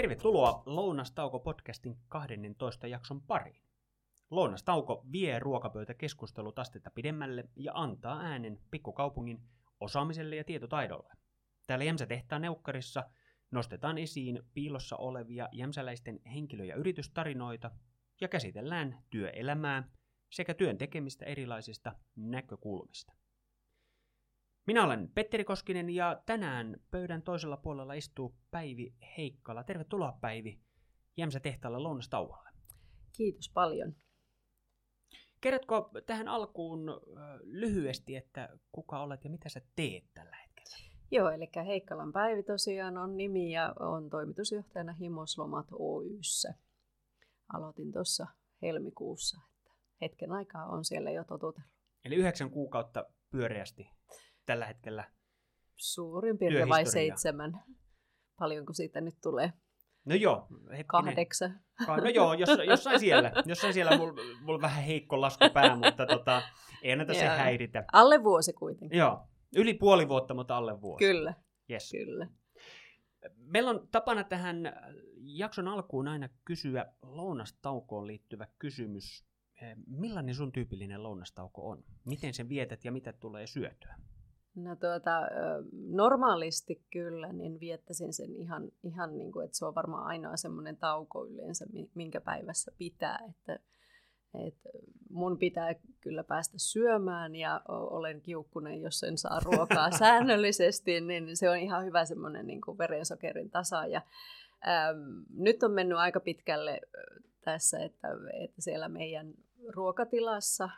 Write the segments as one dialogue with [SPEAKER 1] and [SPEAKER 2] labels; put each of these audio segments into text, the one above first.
[SPEAKER 1] Tervetuloa Lounastauko-podcastin 12 jakson pariin. Lounastauko vie ruokapöytäkeskustelut astetta pidemmälle ja antaa äänen pikkukaupungin osaamiselle ja tietotaidolle. Täällä Jämsä-tehtaan neukkarissa nostetaan esiin piilossa olevia jämsäläisten henkilö- ja yritystarinoita ja käsitellään työelämää sekä työn tekemistä erilaisista näkökulmista. Minä olen Petteri Koskinen ja tänään pöydän toisella puolella istuu Päivi Heikkala. Tervetuloa Päivi Jämsä tehtaalla lounastauolle.
[SPEAKER 2] Kiitos paljon.
[SPEAKER 1] Kerrotko tähän alkuun lyhyesti, että kuka olet ja mitä sä teet tällä hetkellä?
[SPEAKER 2] Joo, eli Heikkalan Päivi tosiaan on nimi ja on toimitusjohtajana Himoslomat Oyssä. Aloitin tuossa helmikuussa, että hetken aikaa on siellä jo totutellut.
[SPEAKER 1] Eli yhdeksän kuukautta pyöreästi tällä hetkellä
[SPEAKER 2] Suurin piirtein vai seitsemän. Paljonko siitä nyt tulee?
[SPEAKER 1] No joo.
[SPEAKER 2] Hetkinen. Kahdeksan.
[SPEAKER 1] No joo, jos, jossain siellä. Jossain siellä mulla mul vähän heikko laskupää, mutta tota, ei näitä se häiritä.
[SPEAKER 2] Alle vuosi kuitenkin.
[SPEAKER 1] Joo. Yli puoli vuotta, mutta alle vuosi.
[SPEAKER 2] Kyllä.
[SPEAKER 1] Yes.
[SPEAKER 2] Kyllä.
[SPEAKER 1] Meillä on tapana tähän jakson alkuun aina kysyä lounastaukoon liittyvä kysymys. Millainen sun tyypillinen lounastauko on? Miten sen vietät ja mitä tulee syötyä?
[SPEAKER 2] No tuota, normaalisti kyllä, niin viettäisin sen ihan, ihan niin kuin, että se on varmaan ainoa semmoinen tauko yleensä, minkä päivässä pitää, että, että mun pitää kyllä päästä syömään ja olen kiukkunen, jos en saa ruokaa säännöllisesti, niin se on ihan hyvä semmoinen niin kuin verensokerin tasa. Ja, äm, nyt on mennyt aika pitkälle tässä, että, että siellä meidän ruokatilassa,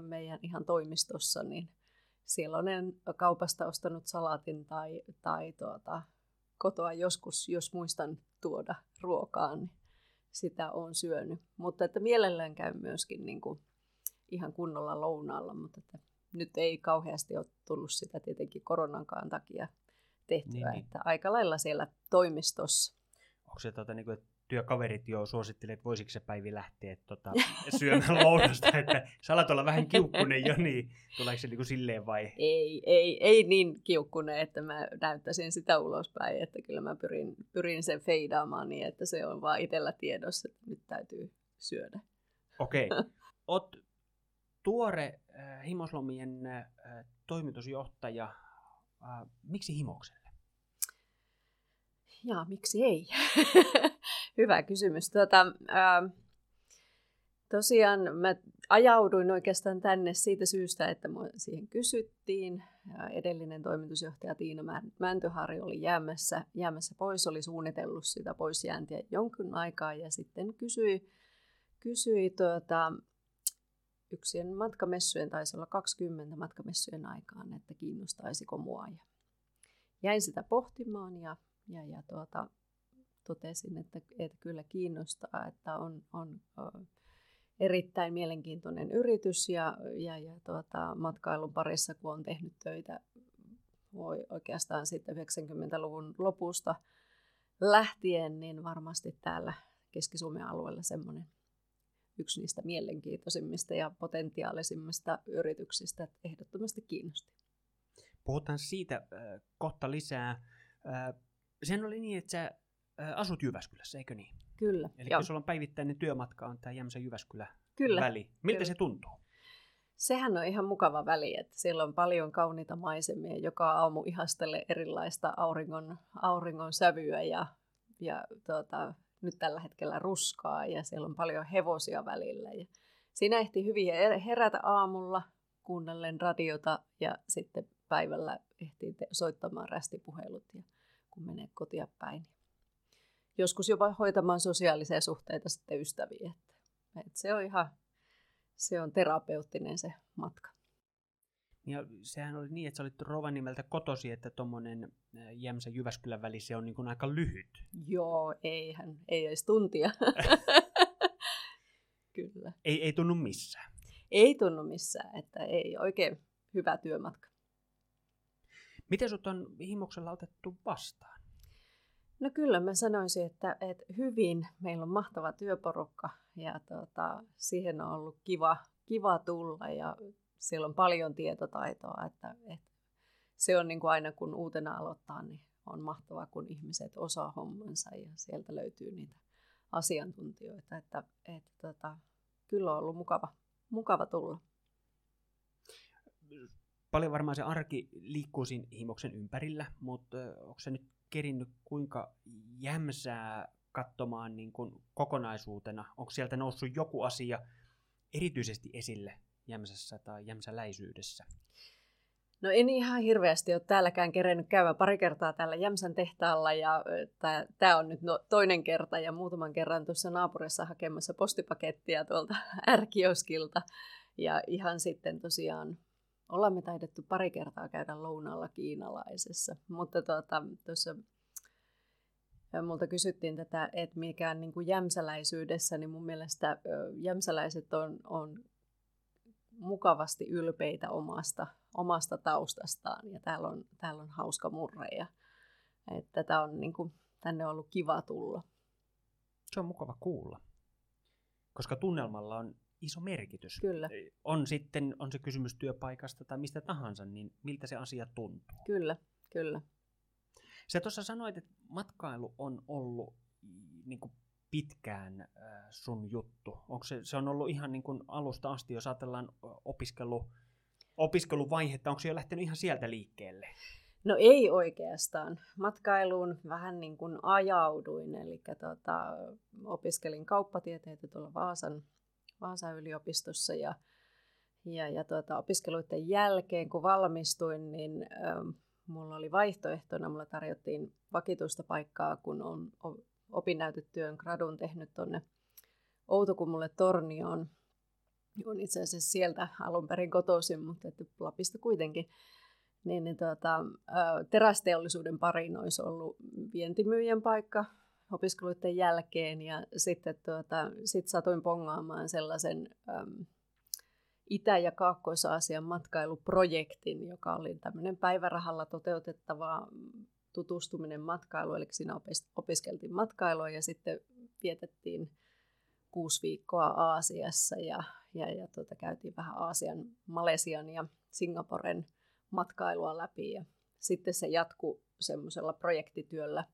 [SPEAKER 2] meidän ihan toimistossa, niin siellä olen kaupasta ostanut salaatin tai, tai tuota, kotoa joskus, jos muistan tuoda ruokaa, niin sitä on syönyt. Mutta että mielellään käy myöskin niin kuin ihan kunnolla lounaalla, mutta että nyt ei kauheasti ole tullut sitä tietenkin koronankaan takia tehtyä, niin, niin. että aika lailla siellä toimistossa.
[SPEAKER 1] Onko se tuota, niin kuin, että työkaverit jo suosittelivat, että voisiko se Päivi lähteä tota, syömään lounasta, että sä alat olla vähän kiukkunen jo, niin tuleeko se niin kuin silleen vai?
[SPEAKER 2] Ei, ei, ei niin kiukkunen, että mä näyttäisin sitä ulospäin, että kyllä mä pyrin, pyrin sen feidaamaan niin, että se on vaan itsellä tiedossa, että nyt täytyy syödä.
[SPEAKER 1] Okei. Okay. Oot tuore äh, Himoslomien äh, toimitusjohtaja. Äh, miksi Himokselle?
[SPEAKER 2] Jaa, miksi ei? Hyvä kysymys. Tuota, ää, tosiaan mä ajauduin oikeastaan tänne siitä syystä, että mua siihen kysyttiin. Edellinen toimitusjohtaja Tiina Mäntyhari oli jäämässä, jäämässä pois, oli suunnitellut sitä poisjääntiä jonkun aikaa ja sitten kysyi, kysyi tuota, yksien matkamessujen, taisi olla 20 matkamessujen aikaan, että kiinnostaisiko mua. Ja jäin sitä pohtimaan ja, ja, ja tuota, totesin, että, että kyllä kiinnostaa, että on, on erittäin mielenkiintoinen yritys ja, ja, ja tuota, matkailun parissa, kun on tehnyt töitä voi oikeastaan sitten 90-luvun lopusta lähtien, niin varmasti täällä Keski-Suomen alueella semmoinen yksi niistä mielenkiintoisimmista ja potentiaalisimmista yrityksistä, että ehdottomasti kiinnosti.
[SPEAKER 1] Puhutaan siitä äh, kohta lisää. Äh, sen oli niin, että sä asut Jyväskylässä, eikö niin?
[SPEAKER 2] Kyllä.
[SPEAKER 1] Eli jos sulla on päivittäinen työmatka, on tämä Jämsä Jyväskylä
[SPEAKER 2] Kyllä.
[SPEAKER 1] väli. Miltä
[SPEAKER 2] Kyllä.
[SPEAKER 1] se tuntuu?
[SPEAKER 2] Sehän on ihan mukava väli, että siellä on paljon kauniita maisemia. Joka aamu ihastelee erilaista auringon, auringon sävyä ja, ja tuota, nyt tällä hetkellä ruskaa ja siellä on paljon hevosia välillä. Ja siinä ehti hyvin herätä aamulla kuunnellen radiota ja sitten päivällä ehtii soittamaan rästipuhelut ja kun menee kotia päin joskus jopa hoitamaan sosiaalisia suhteita sitten ystäviä. Että, että se on ihan, se on terapeuttinen se matka.
[SPEAKER 1] Ja sehän oli niin, että sä olit Rovaniemeltä kotosi, että tuommoinen Jämsä Jyväskylän väli se on niin kuin aika lyhyt.
[SPEAKER 2] Joo, eihän, ei edes tuntia. Kyllä.
[SPEAKER 1] Ei, ei tunnu missään.
[SPEAKER 2] Ei tunnu missään, että ei oikein hyvä työmatka.
[SPEAKER 1] Miten sut on himoksella otettu vastaan?
[SPEAKER 2] No kyllä mä sanoisin, että, että hyvin. Meillä on mahtava työporukka ja tota, siihen on ollut kiva, kiva tulla ja siellä on paljon tietotaitoa. Että, että se on niin kuin aina kun uutena aloittaa, niin on mahtavaa, kun ihmiset osaa hommansa ja sieltä löytyy niitä asiantuntijoita. Että, että tota, kyllä on ollut mukava, mukava tulla.
[SPEAKER 1] Paljon varmaan se arki liikkuu siinä himoksen ympärillä, mutta onko se nyt kerinnyt kuinka jämsää katsomaan niin kuin kokonaisuutena? Onko sieltä noussut joku asia erityisesti esille jämsässä tai jämsäläisyydessä?
[SPEAKER 2] No en ihan hirveästi ole täälläkään kerennyt käydä pari kertaa täällä Jämsän tehtaalla ja tämä on nyt no, toinen kerta ja muutaman kerran tuossa naapurissa hakemassa postipakettia tuolta ärkioskilta ja ihan sitten tosiaan ollaan me taidettu pari kertaa käydä lounalla kiinalaisessa, mutta tuota, tuossa multa kysyttiin tätä, että mikä niin kuin jämsäläisyydessä, niin mun mielestä jämsäläiset on, on mukavasti ylpeitä omasta, omasta taustastaan ja täällä on, täällä on hauska murre ja että tätä on niin kuin, tänne on ollut kiva tulla.
[SPEAKER 1] Se on mukava kuulla, koska tunnelmalla on iso merkitys.
[SPEAKER 2] Kyllä.
[SPEAKER 1] On sitten, on se kysymys työpaikasta tai mistä tahansa, niin miltä se asia tuntuu.
[SPEAKER 2] Kyllä, kyllä.
[SPEAKER 1] Sä tuossa sanoit, että matkailu on ollut niin kuin pitkään sun juttu? Onko se, se on ollut ihan niin kuin alusta asti, jos ajatellaan opiskelu, opiskeluvaihetta, onko se jo lähtenyt ihan sieltä liikkeelle?
[SPEAKER 2] No ei oikeastaan. Matkailuun vähän niin kuin ajauduin, eli tota, opiskelin kauppatieteitä tuolla Vaasan, Vaasan yliopistossa ja, ja, ja tuota, opiskeluiden jälkeen, kun valmistuin, niin ähm, mulla oli vaihtoehtona, mulla tarjottiin vakituista paikkaa, kun on, opinnäytetyön gradun tehnyt tuonne Outokummulle Tornioon. On itse asiassa sieltä alun perin kotoisin, mutta että Lapista kuitenkin. Niin, niin tuota, terästeollisuuden pariin olisi ollut vientimyyjän paikka opiskeluiden jälkeen ja sitten tuota, sit satuin pongaamaan sellaisen äm, Itä- ja Kaakkois-Aasian matkailuprojektin, joka oli tämmöinen päivärahalla toteutettava tutustuminen matkailuun, eli siinä opiskeltiin matkailua ja sitten vietettiin kuusi viikkoa Aasiassa ja, ja, ja tuota, käytiin vähän Aasian, Malesian ja Singaporen matkailua läpi. Ja sitten se jatkuu semmoisella projektityöllä,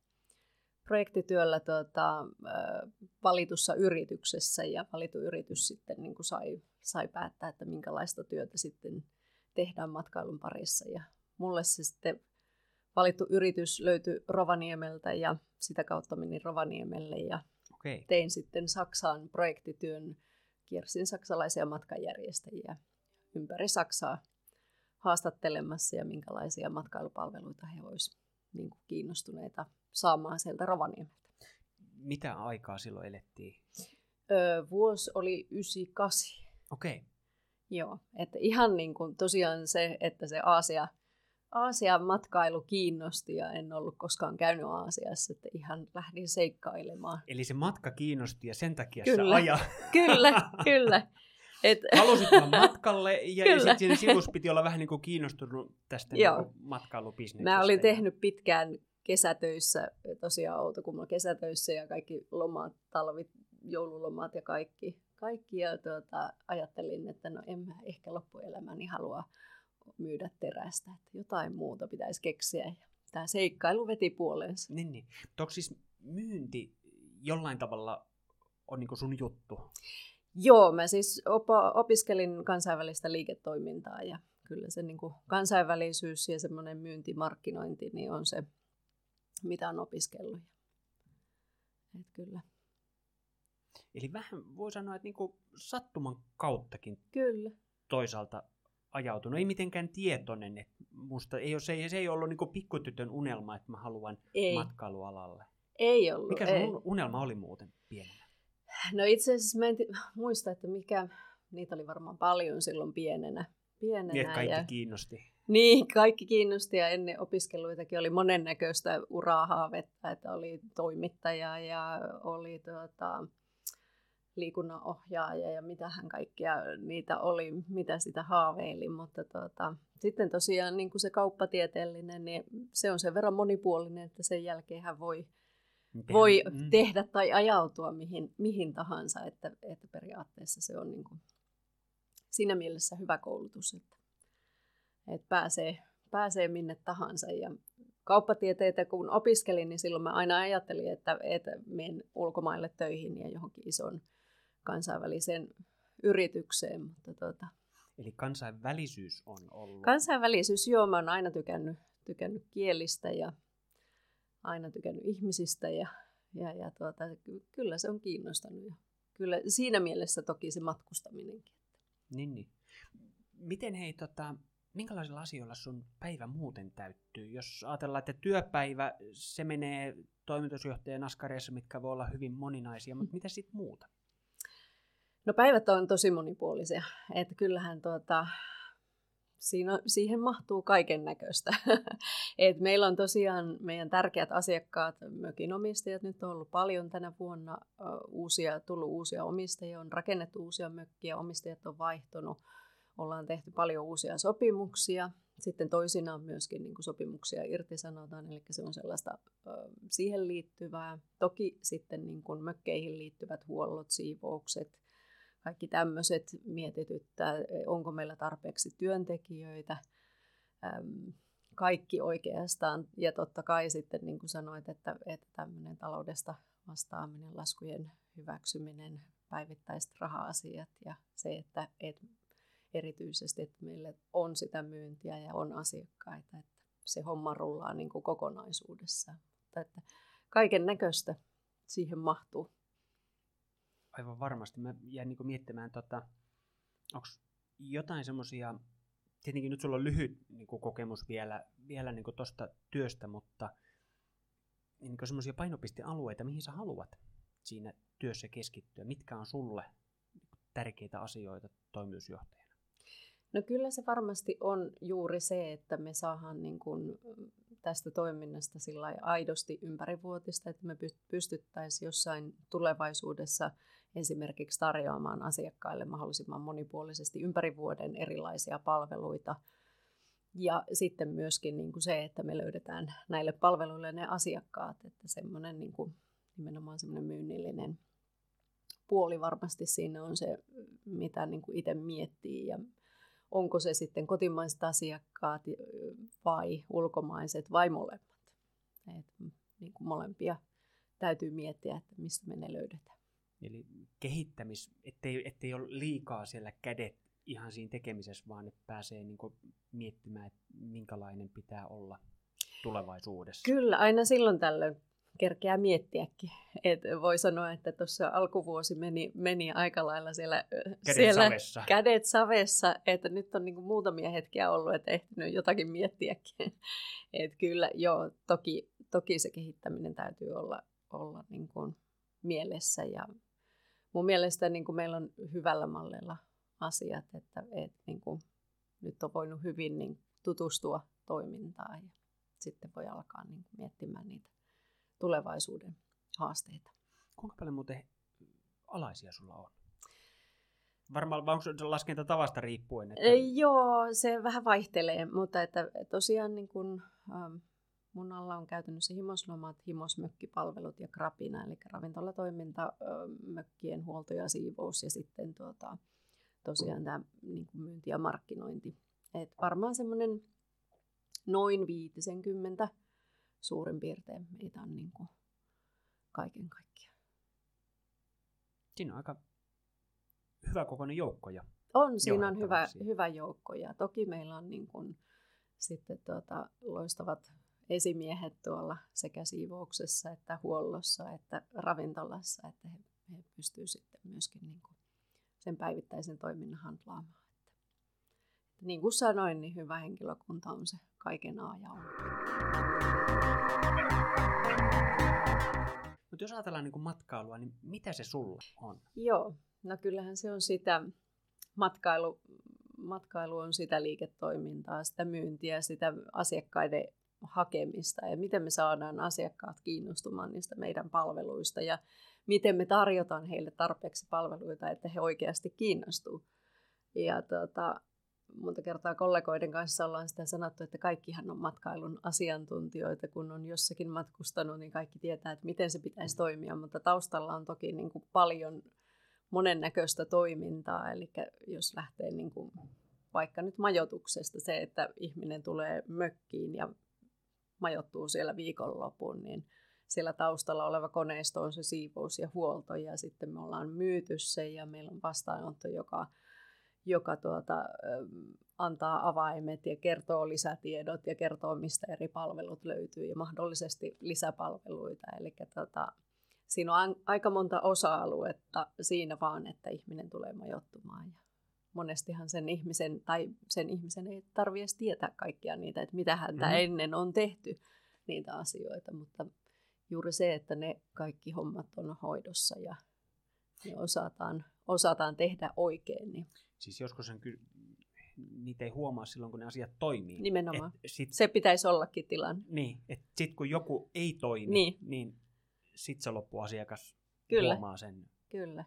[SPEAKER 2] projektityöllä tuota, valitussa yrityksessä ja valitu yritys sitten niin kuin sai, sai päättää, että minkälaista työtä sitten tehdään matkailun parissa ja mulle se sitten valittu yritys löytyi Rovaniemeltä ja sitä kautta menin Rovaniemelle ja okay. tein sitten Saksaan projektityön, kiersin saksalaisia matkanjärjestäjiä ympäri Saksaa haastattelemassa ja minkälaisia matkailupalveluita he olisivat niin kiinnostuneita saamaan sieltä Rovaniemeltä.
[SPEAKER 1] Mitä aikaa silloin elettiin?
[SPEAKER 2] Öö, vuosi oli 98.
[SPEAKER 1] Okei. Okay.
[SPEAKER 2] Joo, että ihan niin kuin tosiaan se, että se Aasia – Aasian matkailu kiinnosti ja en ollut koskaan käynyt Aasiassa, että ihan lähdin seikkailemaan.
[SPEAKER 1] Eli se matka kiinnosti ja sen takia
[SPEAKER 2] kyllä,
[SPEAKER 1] sä aja.
[SPEAKER 2] Kyllä, kyllä.
[SPEAKER 1] Et... Halusit tulla matkalle ja, ja sitten siinä sivussa piti olla vähän niin kuin kiinnostunut tästä niin matkailubisneksestä.
[SPEAKER 2] Mä olin tehnyt pitkään kesätöissä, tosiaan Outokummulla kesätöissä ja kaikki lomat, talvit, joululomat ja kaikki. kaikki ja tuota, ajattelin, että no en mä ehkä loppuelämäni halua myydä terästä, että jotain muuta pitäisi keksiä. Ja tämä seikkailu veti puoleensa.
[SPEAKER 1] Niin, niin. Onko siis myynti jollain tavalla on niin sun juttu?
[SPEAKER 2] Joo, mä siis opo, opiskelin kansainvälistä liiketoimintaa ja kyllä se niin kuin kansainvälisyys ja semmoinen myyntimarkkinointi niin on se, mitä on opiskellut. Et kyllä.
[SPEAKER 1] Eli vähän voi sanoa, että niin kuin sattuman kauttakin
[SPEAKER 2] kyllä.
[SPEAKER 1] toisaalta ajautunut. Ei mitenkään tietoinen. Että musta ei ole, se, ei, se ei ollut niin pikkutytön unelma, että mä haluan ei. matkailualalle.
[SPEAKER 2] Ei ollut.
[SPEAKER 1] Mikä sun ei. unelma oli muuten pienenä?
[SPEAKER 2] No itse asiassa mä en t- muista, että mikä, niitä oli varmaan paljon silloin pienenä. pienenä
[SPEAKER 1] niin, kaikki ja... kiinnosti.
[SPEAKER 2] Niin, kaikki kiinnosti ja ennen opiskeluitakin oli monennäköistä uraa haavetta, että oli toimittaja ja oli tuota, liikunnanohjaaja ja mitähän kaikkia niitä oli, mitä sitä haaveili, mutta tuota, sitten tosiaan niin kuin se kauppatieteellinen, niin se on sen verran monipuolinen, että sen jälkeen hän voi, voi mm. tehdä tai ajautua mihin, mihin tahansa, että, että periaatteessa se on niin kuin siinä mielessä hyvä koulutus, että, että pääsee, pääsee minne tahansa ja kauppatieteitä kun opiskelin, niin silloin mä aina ajattelin, että, että menen ulkomaille töihin ja johonkin ison kansainväliseen yritykseen. Mutta tuota,
[SPEAKER 1] Eli kansainvälisyys on ollut...
[SPEAKER 2] Kansainvälisyys, joo, mä oon aina tykännyt, tykännyt kielistä ja aina tykännyt ihmisistä ja, ja, ja tuota, kyllä se on kiinnostanut. Ja kyllä siinä mielessä toki se matkustaminenkin.
[SPEAKER 1] Niin, niin. Miten hei, tota, minkälaisilla asioilla sun päivä muuten täyttyy? Jos ajatellaan, että työpäivä, se menee toimitusjohtajan askareissa, mitkä voi olla hyvin moninaisia, mutta mitä sitten muuta?
[SPEAKER 2] No päivät on tosi monipuolisia. Että kyllähän tuota, siinä, siihen mahtuu kaiken näköistä. Et meillä on tosiaan meidän tärkeät asiakkaat, mökinomistajat, nyt on ollut paljon tänä vuonna uusia, tullut uusia omistajia, on rakennettu uusia mökkiä, omistajat on vaihtunut, ollaan tehty paljon uusia sopimuksia. Sitten toisinaan myöskin niin kuin sopimuksia irtisanotaan, eli se on sellaista siihen liittyvää. Toki sitten niin kuin mökkeihin liittyvät huollot, siivoukset, kaikki tämmöiset mietityttää, onko meillä tarpeeksi työntekijöitä, kaikki oikeastaan. Ja totta kai sitten, niin kuin sanoit, että, että tämmöinen taloudesta vastaaminen, laskujen hyväksyminen, päivittäiset raha-asiat ja se, että, että erityisesti, että meille on sitä myyntiä ja on asiakkaita, että se homma rullaa niin kuin kokonaisuudessaan. Mutta että kaiken näköistä siihen mahtuu
[SPEAKER 1] aivan varmasti. Mä jäin niin miettimään, tota, onko jotain semmoisia, tietenkin nyt sulla on lyhyt niin kokemus vielä, vielä niin tuosta työstä, mutta niin semmoisia painopistealueita, mihin sä haluat siinä työssä keskittyä? Mitkä on sulle tärkeitä asioita toimitusjohtajana?
[SPEAKER 2] No kyllä se varmasti on juuri se, että me saadaan niin kuin tästä toiminnasta sillä aidosti ympärivuotista, että me pystyttäisiin jossain tulevaisuudessa – esimerkiksi tarjoamaan asiakkaille mahdollisimman monipuolisesti ympäri vuoden erilaisia palveluita. Ja sitten myöskin niin kuin se, että me löydetään näille palveluille ne asiakkaat, että semmoinen niin kuin, nimenomaan semmoinen myynnillinen puoli varmasti siinä on se, mitä niin kuin itse miettii ja onko se sitten kotimaiset asiakkaat vai ulkomaiset vai molemmat. Et, niin kuin molempia täytyy miettiä, että mistä me ne löydetään.
[SPEAKER 1] Eli kehittämis, ettei, ettei ole liikaa siellä kädet ihan siinä tekemisessä, vaan että pääsee niin miettimään, että minkälainen pitää olla tulevaisuudessa.
[SPEAKER 2] Kyllä, aina silloin tällöin kerkeää miettiäkin. Et voi sanoa, että tuossa alkuvuosi meni, meni aika lailla siellä,
[SPEAKER 1] kädet,
[SPEAKER 2] siellä
[SPEAKER 1] savessa.
[SPEAKER 2] kädet savessa, että nyt on niin muutamia hetkiä ollut, että ehtinyt jotakin miettiäkin. Et kyllä, joo, toki, toki se kehittäminen täytyy olla, olla niin kuin mielessä ja mun mielestä niin kuin meillä on hyvällä mallilla asiat, että, että niin kuin nyt on voinut hyvin niin tutustua toimintaan ja sitten voi alkaa niin kuin miettimään niitä tulevaisuuden haasteita.
[SPEAKER 1] Kuinka paljon muuten alaisia sulla on? Varmaan onko se laskenta tavasta riippuen? Että...
[SPEAKER 2] Joo, se vähän vaihtelee, mutta että tosiaan niin kuin, ähm, Mun alla on käytännössä himoslomat, himosmökkipalvelut ja krapina, eli ravintolatoiminta, mökkien huolto ja siivous ja sitten tuota, tosiaan tämä niin kuin myynti ja markkinointi. Et varmaan semmoinen noin 50 suurin piirtein meitä on niin kuin kaiken kaikkiaan.
[SPEAKER 1] Siinä on aika hyvä kokoinen joukko. Ja
[SPEAKER 2] on, siinä on hyvä, hyvä joukko ja toki meillä on niin kuin, sitten tuota, loistavat esimiehet tuolla sekä siivouksessa että huollossa että ravintolassa, että he, he pystyvät sitten myöskin niin kuin sen päivittäisen toiminnan handlaamaan. Että, että niin kuin sanoin, niin hyvä henkilökunta on se kaiken A ja O.
[SPEAKER 1] Mutta jos ajatellaan niin kuin matkailua, niin mitä se sulla on?
[SPEAKER 2] Joo, no kyllähän se on sitä matkailu, matkailu on sitä liiketoimintaa, sitä myyntiä, sitä asiakkaiden hakemista ja miten me saadaan asiakkaat kiinnostumaan niistä meidän palveluista ja miten me tarjotaan heille tarpeeksi palveluita, että he oikeasti kiinnostuu. Ja tota, monta kertaa kollegoiden kanssa ollaan sitä sanottu, että kaikkihan on matkailun asiantuntijoita. Kun on jossakin matkustanut, niin kaikki tietää, että miten se pitäisi toimia, mutta taustalla on toki niin kuin paljon monennäköistä toimintaa. Eli jos lähtee niin kuin vaikka nyt majoituksesta se, että ihminen tulee mökkiin ja majoittuu siellä viikonlopun, niin siellä taustalla oleva koneisto on se siivous ja huolto ja sitten me ollaan myyty se ja meillä on vastaanotto, joka, joka tuota, antaa avaimet ja kertoo lisätiedot ja kertoo, mistä eri palvelut löytyy ja mahdollisesti lisäpalveluita. Eli tuota, siinä on aika monta osa-aluetta siinä vaan, että ihminen tulee majoittumaan. Ja monestihan sen ihmisen, tai sen ihmisen ei tarvitse tietää kaikkia niitä, että mitä häntä mm. ennen on tehty niitä asioita, mutta juuri se, että ne kaikki hommat on hoidossa ja ne osataan, osataan tehdä oikein. Niin.
[SPEAKER 1] Siis joskus sen niitä ei huomaa silloin, kun ne asiat toimii.
[SPEAKER 2] Nimenomaan. Et sit, se pitäisi ollakin tilanne.
[SPEAKER 1] Niin, että sitten kun joku ei toimi, niin, niin sitten se loppuasiakas Kyllä. huomaa sen.
[SPEAKER 2] Kyllä.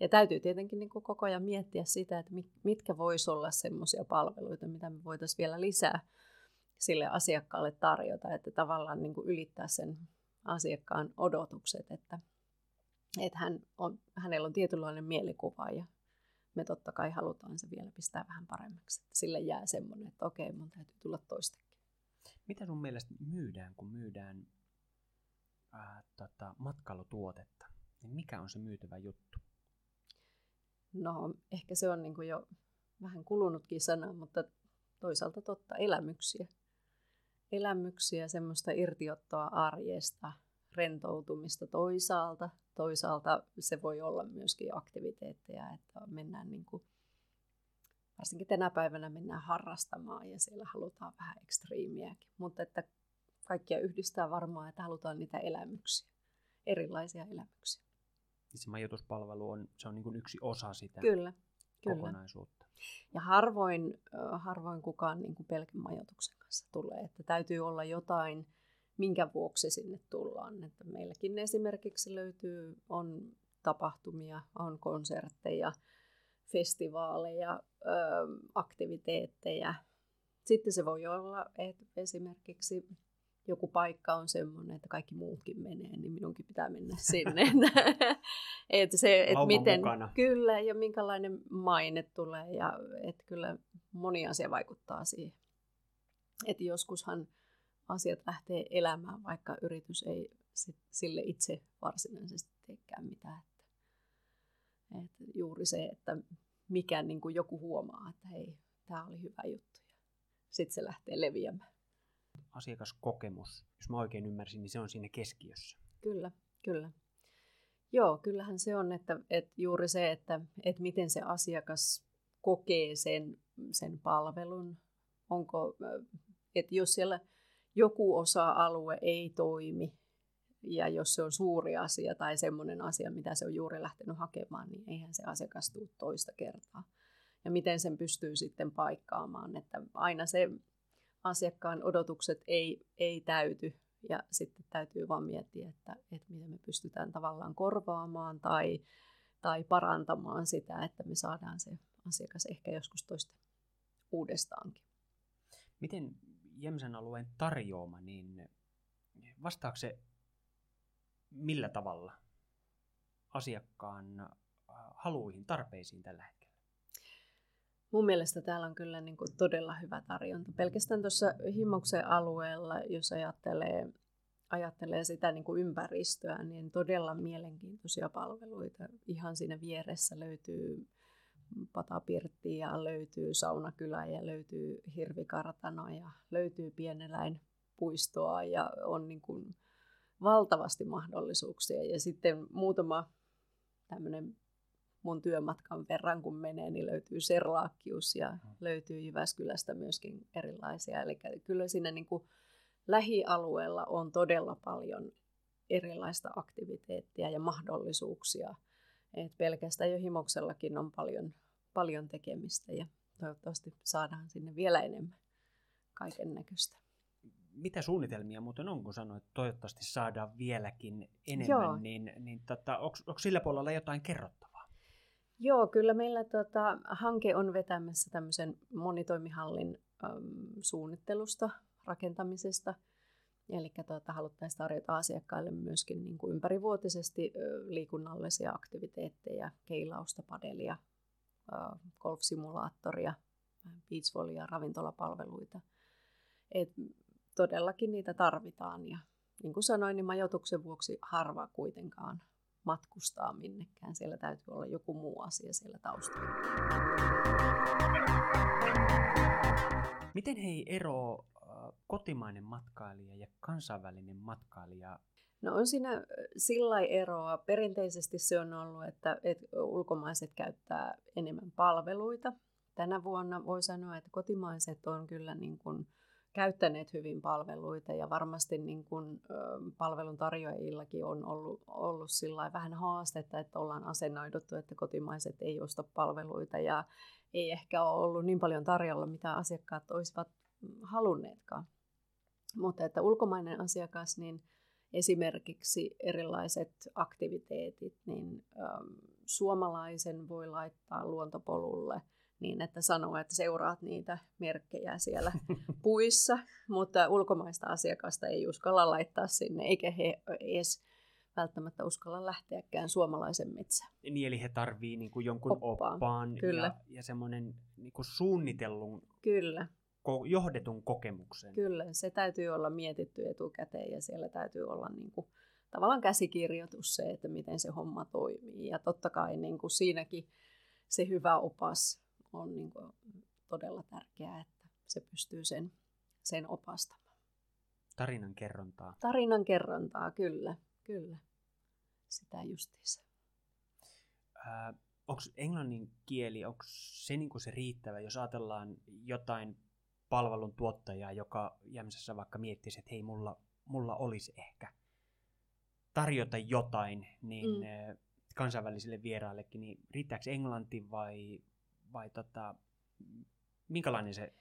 [SPEAKER 2] Ja täytyy tietenkin niin kuin koko ajan miettiä sitä, että mitkä voisi olla semmoisia palveluita, mitä me voitaisiin vielä lisää sille asiakkaalle tarjota, että tavallaan niin kuin ylittää sen asiakkaan odotukset, että, että hän on, hänellä on tietynlainen mielikuva ja me totta kai halutaan se vielä pistää vähän paremmaksi, että sille jää semmoinen, että okei, mun täytyy tulla toistakin.
[SPEAKER 1] Mitä sun mielestä myydään, kun myydään ää, tota, matkailutuotetta? Niin mikä on se myytävä juttu?
[SPEAKER 2] No, ehkä se on niin kuin jo vähän kulunutkin sana, mutta toisaalta totta, elämyksiä. Elämyksiä, semmoista irtiottoa arjesta, rentoutumista toisaalta. Toisaalta se voi olla myöskin aktiviteetteja, että mennään niin kuin, varsinkin tänä päivänä mennään harrastamaan ja siellä halutaan vähän ekstriimiäkin. Mutta että kaikkia yhdistää varmaan, että halutaan niitä elämyksiä, erilaisia elämyksiä.
[SPEAKER 1] Niin se majoituspalvelu on, se on niin kuin yksi osa sitä
[SPEAKER 2] kyllä,
[SPEAKER 1] kokonaisuutta. Kyllä.
[SPEAKER 2] Ja harvoin, harvoin kukaan niin kuin pelkän majoituksen kanssa tulee, että täytyy olla jotain, minkä vuoksi sinne tullaan. Että meilläkin esimerkiksi löytyy, on tapahtumia, on konsertteja, festivaaleja, aktiviteetteja. Sitten se voi olla, että esimerkiksi joku paikka on semmoinen, että kaikki muutkin menee, niin minunkin pitää mennä sinne. että se, et miten, mukana. Kyllä, ja minkälainen maine tulee, ja että kyllä moni asia vaikuttaa siihen. Että joskushan asiat lähtee elämään, vaikka yritys ei sit sille itse varsinaisesti teekään mitään. Että, että juuri se, että mikä niin kuin joku huomaa, että hei, tämä oli hyvä juttu, ja sitten se lähtee leviämään
[SPEAKER 1] asiakaskokemus, jos mä oikein ymmärsin, niin se on siinä keskiössä.
[SPEAKER 2] Kyllä, kyllä. Joo, kyllähän se on, että, että juuri se, että, että miten se asiakas kokee sen, sen palvelun. Onko, että jos siellä joku osa-alue ei toimi, ja jos se on suuri asia tai semmoinen asia, mitä se on juuri lähtenyt hakemaan, niin eihän se asiakas tule toista kertaa. Ja miten sen pystyy sitten paikkaamaan, että aina se asiakkaan odotukset ei, ei täyty ja sitten täytyy vaan miettiä, että, että miten me pystytään tavallaan korvaamaan tai, tai parantamaan sitä, että me saadaan se asiakas ehkä joskus toista uudestaankin.
[SPEAKER 1] Miten Jämsän alueen tarjoama, niin vastaako se millä tavalla asiakkaan äh, haluihin, tarpeisiin tällä hetkellä?
[SPEAKER 2] Mun mielestä täällä on kyllä niin kuin todella hyvä tarjonta. Pelkästään tuossa Himmoksen alueella, jos ajattelee, ajattelee sitä niin kuin ympäristöä, niin todella mielenkiintoisia palveluita. Ihan siinä vieressä löytyy patapirtti ja löytyy saunakylä ja löytyy hirvikartano ja löytyy pieneläinpuistoa ja on niin kuin valtavasti mahdollisuuksia. Ja sitten muutama tämmöinen mun työmatkan verran, kun menee, niin löytyy Serlaakkius ja mm. löytyy Jyväskylästä myöskin erilaisia. Eli kyllä siinä niin kuin lähialueella on todella paljon erilaista aktiviteettia ja mahdollisuuksia. Et pelkästään jo Himoksellakin on paljon, paljon tekemistä ja toivottavasti saadaan sinne vielä enemmän kaiken näköistä.
[SPEAKER 1] Mitä suunnitelmia muuten on, kun sanoit, että toivottavasti saadaan vieläkin enemmän, Joo. niin, niin tota, onko sillä puolella jotain kerrottavaa?
[SPEAKER 2] Joo, kyllä meillä tota, hanke on vetämässä tämmöisen monitoimihallin äm, suunnittelusta, rakentamisesta. Eli tota, haluttaisiin tarjota asiakkaille myöskin niin kuin ympärivuotisesti liikunnallisia aktiviteetteja, keilausta, padelia, golfsimulaattoria, beachvolleya, ravintolapalveluita. Et todellakin niitä tarvitaan. Ja niin kuin sanoin, niin majoituksen vuoksi harva kuitenkaan matkustaa minnekään. Siellä täytyy olla joku muu asia siellä taustalla.
[SPEAKER 1] Miten hei ero kotimainen matkailija ja kansainvälinen matkailija?
[SPEAKER 2] No on siinä sillä eroa. Perinteisesti se on ollut, että, että ulkomaiset käyttää enemmän palveluita. Tänä vuonna voi sanoa, että kotimaiset on kyllä niin kuin käyttäneet hyvin palveluita ja varmasti niin kuin, palvelun tarjoajillakin on ollut, ollut sillä vähän haastetta, että ollaan asennoiduttu, että kotimaiset ei osta palveluita ja ei ehkä ole ollut niin paljon tarjolla, mitä asiakkaat olisivat halunneetkaan. Mutta että ulkomainen asiakas, niin esimerkiksi erilaiset aktiviteetit, niin äm, suomalaisen voi laittaa luontopolulle – niin, että sanoo, että seuraat niitä merkkejä siellä puissa, mutta ulkomaista asiakasta ei uskalla laittaa sinne, eikä he edes välttämättä uskalla lähteäkään suomalaisen metsään.
[SPEAKER 1] Niin, eli he tarvii niin kuin jonkun oppaan, oppaan Kyllä. ja, ja semmoinen niin kuin suunnitellun,
[SPEAKER 2] Kyllä.
[SPEAKER 1] Ko- johdetun kokemuksen.
[SPEAKER 2] Kyllä, se täytyy olla mietitty etukäteen ja siellä täytyy olla niin kuin, tavallaan käsikirjoitus se, että miten se homma toimii. Ja totta kai niin kuin siinäkin se hyvä opas on niin kuin todella tärkeää, että se pystyy sen, sen opastamaan.
[SPEAKER 1] Tarinan kerrontaa.
[SPEAKER 2] Tarinan kerrontaa, kyllä, kyllä. Sitä justiinsa.
[SPEAKER 1] Äh, onko englannin kieli, onko se niin kuin se riittävä, jos ajatellaan jotain palvelun tuottajaa, joka Jämsässä vaikka miettisi, että hei, mulla, mulla olisi ehkä tarjota jotain, niin mm. kansainvälisille vieraillekin, niin riittääkö englanti vai vai tota, minkälainen se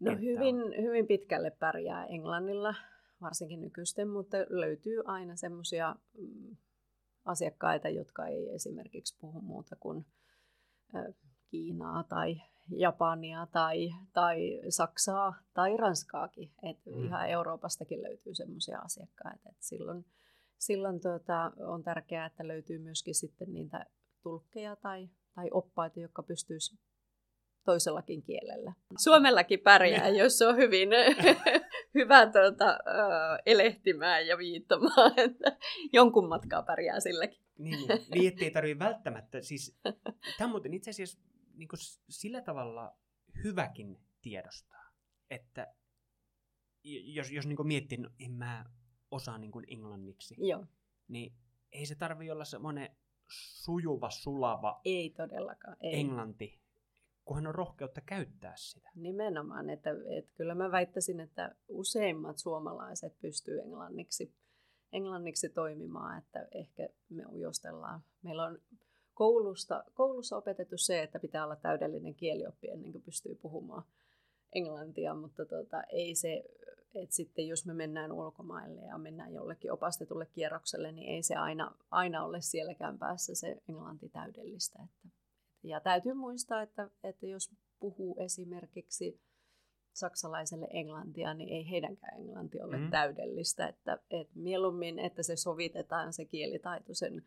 [SPEAKER 2] No hyvin, on? hyvin pitkälle pärjää englannilla, varsinkin nykyisten, mutta löytyy aina semmoisia mm, asiakkaita, jotka ei esimerkiksi puhu muuta kuin Kiinaa tai Japania tai, tai Saksaa tai Ranskaakin. Et mm. Ihan Euroopastakin löytyy semmoisia asiakkaita. Et silloin silloin tuota, on tärkeää, että löytyy myöskin sitten niitä tulkkeja tai tai oppaita, jotka pystyisi toisellakin kielellä. Suomellakin pärjää, niin. jos on hyvin hyvä tuota, elehtimään ja viittamaan, että jonkun matkaa pärjää silläkin.
[SPEAKER 1] Niin, niin ettei tarvitse välttämättä. Siis, tämä on muuten itse asiassa niin kuin sillä tavalla hyväkin tiedostaa, että jos, jos niin miettii, no en mä osaa niin kuin englanniksi,
[SPEAKER 2] Joo.
[SPEAKER 1] niin ei se tarvi olla semmoinen sujuva, sulava
[SPEAKER 2] ei todellakaan, ei.
[SPEAKER 1] englanti, kunhan on rohkeutta käyttää sitä.
[SPEAKER 2] Nimenomaan, että, että kyllä mä väittäisin, että useimmat suomalaiset pystyy englanniksi, englanniksi toimimaan, että ehkä me ujostellaan. Meillä on koulusta, koulussa opetettu se, että pitää olla täydellinen kielioppi ennen kuin pystyy puhumaan englantia, mutta tota, ei se että sitten jos me mennään ulkomaille ja mennään jollekin opastetulle kierrokselle, niin ei se aina, aina ole sielläkään päässä se englanti täydellistä. Että, ja täytyy muistaa, että, että jos puhuu esimerkiksi saksalaiselle englantia, niin ei heidänkään englanti ole mm. täydellistä. Että, että mieluummin, että se sovitetaan se kielitaito sen,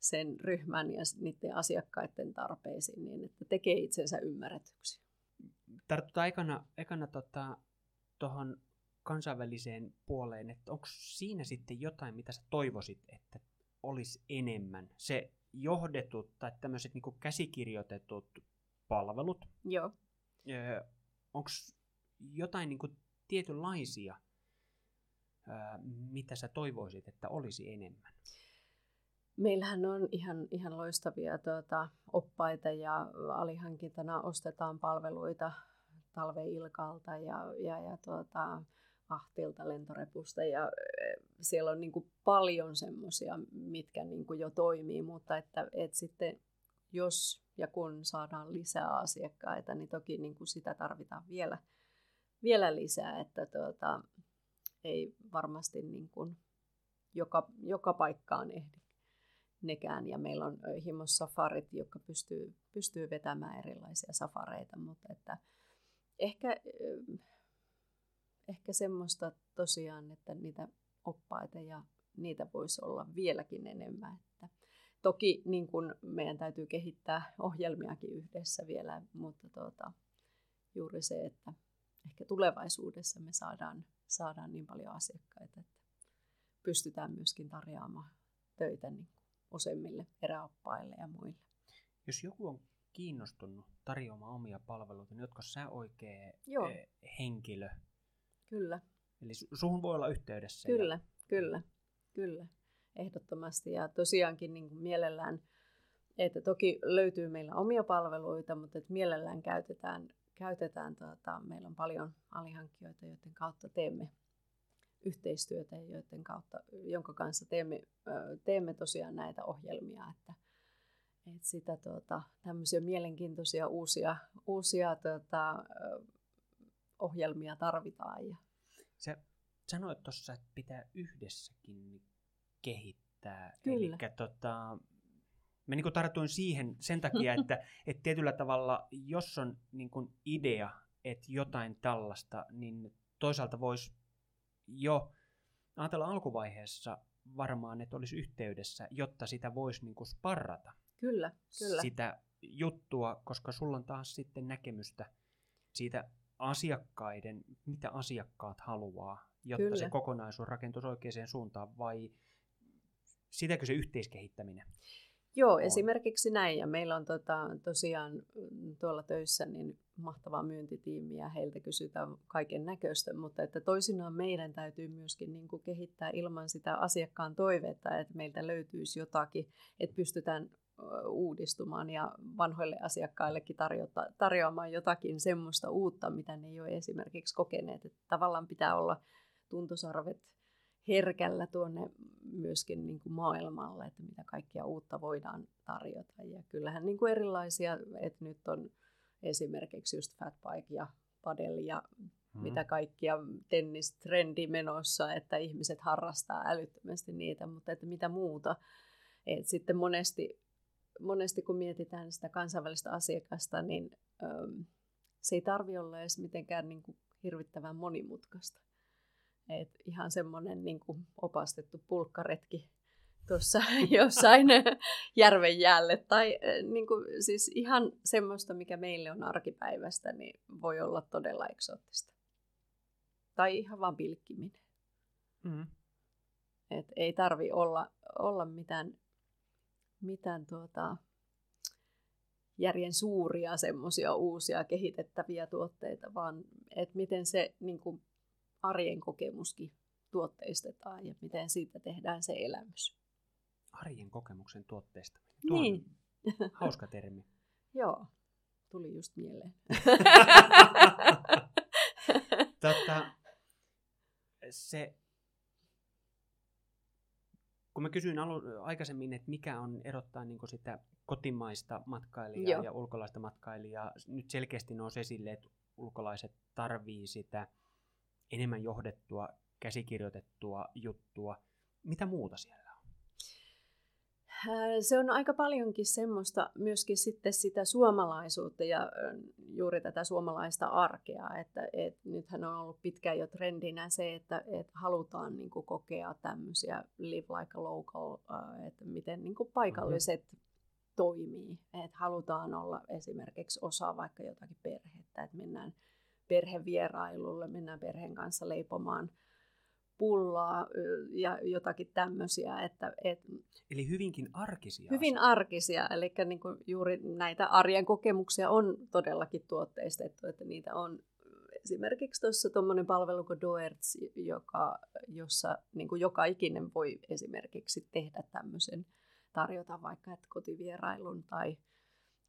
[SPEAKER 2] sen ryhmän ja niiden asiakkaiden tarpeisiin, niin että tekee itsensä ymmärretyksi.
[SPEAKER 1] Tartutaan ekana, ekana tota, tuohon kansainväliseen puoleen, että onko siinä sitten jotain, mitä sä toivoisit, että olisi enemmän? Se johdetut tai tämmöiset niin käsikirjoitetut palvelut.
[SPEAKER 2] Joo.
[SPEAKER 1] Onko jotain niin kuin tietynlaisia, mitä sä toivoisit, että olisi enemmän?
[SPEAKER 2] Meillähän on ihan, ihan loistavia tuota, oppaita ja alihankintana ostetaan palveluita talveilkalta ja, ja, ja tuota, Ahtilta lentorepusta ja siellä on niin kuin paljon semmoisia, mitkä niin kuin jo toimii, mutta että, että sitten jos ja kun saadaan lisää asiakkaita, niin toki niin kuin sitä tarvitaan vielä, vielä lisää, että tuota, ei varmasti niin kuin joka, joka paikkaan ehdi nekään. Ja meillä on himos safarit, jotka pystyy, pystyy vetämään erilaisia safareita, mutta että ehkä ehkä semmoista tosiaan, että niitä oppaita ja niitä voisi olla vieläkin enemmän. Että toki niin kun meidän täytyy kehittää ohjelmiakin yhdessä vielä, mutta tuota, juuri se, että ehkä tulevaisuudessa me saadaan, saadaan niin paljon asiakkaita, että pystytään myöskin tarjoamaan töitä niin useimmille eräoppaille ja muille.
[SPEAKER 1] Jos joku on kiinnostunut tarjoamaan omia palveluita, niin oletko sä oikea
[SPEAKER 2] Joo.
[SPEAKER 1] eh, henkilö?
[SPEAKER 2] Kyllä,
[SPEAKER 1] Eli su- suhun voi olla yhteydessä.
[SPEAKER 2] kyllä,
[SPEAKER 1] Ja,
[SPEAKER 2] kyllä, kyllä, ehdottomasti. Ja tosiaankin niin kuin mielellään, että toki löytyy meillä omia palveluita, mutta että mielellään käytetään, käytetään tuota, meillä on paljon alihankkijoita, joiden kautta teemme yhteistyötä joiden kautta, jonka kanssa teemme, teemme tosiaan näitä ohjelmia, että, että sitä tuota, tämmöisiä mielenkiintoisia uusia, uusia tuota, ohjelmia tarvitaan. Ja,
[SPEAKER 1] Sä sanoit tuossa, että pitää yhdessäkin kehittää.
[SPEAKER 2] Kyllä.
[SPEAKER 1] Eli tota, mä niin tartuin siihen sen takia, että, että tietyllä tavalla, jos on niin idea, että jotain tällaista, niin toisaalta voisi jo ajatella alkuvaiheessa varmaan, että olisi yhteydessä, jotta sitä voisi niin kuin sparrata.
[SPEAKER 2] kyllä, kyllä.
[SPEAKER 1] sitä juttua, koska sulla on taas sitten näkemystä siitä asiakkaiden, mitä asiakkaat haluaa, jotta
[SPEAKER 2] Kyllä.
[SPEAKER 1] se kokonaisuus rakentuisi oikeaan suuntaan, vai sitäkö se yhteiskehittäminen?
[SPEAKER 2] Joo,
[SPEAKER 1] on.
[SPEAKER 2] esimerkiksi näin. Ja meillä on tota, tosiaan mm, tuolla töissä niin mahtava myyntitiimi ja heiltä kysytään kaiken näköistä, mutta että toisinaan meidän täytyy myöskin niin kuin kehittää ilman sitä asiakkaan toivetta, että meiltä löytyisi jotakin, että pystytään uudistumaan ja vanhoille asiakkaillekin tarjota, tarjoamaan jotakin semmoista uutta, mitä ne ei ole esimerkiksi kokeneet. Että tavallaan pitää olla tuntosarvet herkällä tuonne myöskin niin kuin maailmalle, että mitä kaikkia uutta voidaan tarjota. Ja kyllähän niin kuin erilaisia, että nyt on esimerkiksi just fatbike ja padel ja
[SPEAKER 1] Hmm.
[SPEAKER 2] mitä kaikkia tennistrendi menossa, että ihmiset harrastaa älyttömästi niitä, mutta että mitä muuta. Et sitten monesti, monesti kun mietitään sitä kansainvälistä asiakasta, niin äm, se ei tarvi olla edes mitenkään niin kuin hirvittävän monimutkaista. Et ihan semmoinen niin kuin opastettu pulkkaretki tuossa jossain järven jäälle. Tai niin kuin, siis ihan semmoista, mikä meille on arkipäivästä, niin voi olla todella eksoottista. Tai ihan vaan pilkkiminen.
[SPEAKER 1] Mm.
[SPEAKER 2] Et ei tarvi olla, olla mitään, mitään tuota, järjen suuria semmoisia uusia kehitettäviä tuotteita, vaan että miten se niin kuin arjen kokemuskin tuotteistetaan ja miten siitä tehdään se elämys.
[SPEAKER 1] Arjen kokemuksen tuotteista. Tuo on
[SPEAKER 2] Niin,
[SPEAKER 1] hauska termi.
[SPEAKER 2] joo, tuli just mieleen.
[SPEAKER 1] tota, se, kun mä kysyin alu, aikaisemmin, että mikä on erottaa niin sitä kotimaista matkailijaa
[SPEAKER 2] Joo.
[SPEAKER 1] ja ulkolaista matkailijaa, nyt selkeästi nousi esille, että ulkolaiset tarvii sitä enemmän johdettua, käsikirjoitettua juttua. Mitä muuta siellä on?
[SPEAKER 2] Ää, Se on aika paljonkin semmoista myöskin sitten sitä suomalaisuutta ja juuri tätä suomalaista arkea, että et nythän on ollut pitkään jo trendinä se, että et halutaan niin kuin kokea tämmöisiä live like a local, ää, että miten niin kuin paikalliset toimii, että halutaan olla esimerkiksi osa vaikka jotakin perhettä, että mennään perhevierailulle, mennään perheen kanssa leipomaan pullaa ja jotakin tämmöisiä, että, että
[SPEAKER 1] Eli hyvinkin arkisia
[SPEAKER 2] hyvin
[SPEAKER 1] asioita.
[SPEAKER 2] arkisia, eli niin kuin juuri näitä arjen kokemuksia on todellakin tuotteistettu, että niitä on esimerkiksi tuossa tuommoinen palvelu kuin Doerts, joka, jossa niin kuin joka ikinen voi esimerkiksi tehdä tämmöisen, tarjota vaikka että kotivierailun tai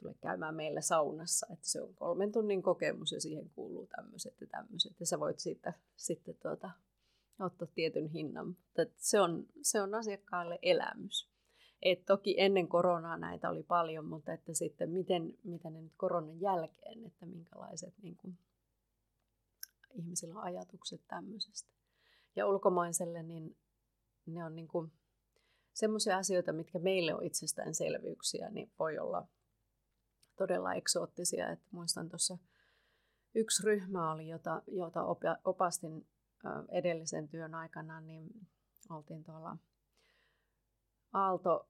[SPEAKER 2] tule käymään meillä saunassa, että se on kolmen tunnin kokemus ja siihen kuuluu tämmöiset ja tämmöiset ja sä voit siitä sitten tuota, ottaa tietyn hinnan, mutta se on, se on asiakkaalle elämys. Et toki ennen koronaa näitä oli paljon, mutta että sitten miten, miten ne nyt koronan jälkeen, että minkälaiset niin kuin, ihmisillä on ajatukset tämmöisestä. Ja ulkomaiselle, niin ne on niin kuin, semmoisia asioita, mitkä meille on itsestäänselvyyksiä, niin voi olla todella eksoottisia. Että muistan tuossa yksi ryhmä oli, jota, jota opa- opastin edellisen työn aikana, niin oltiin tuolla Aalto,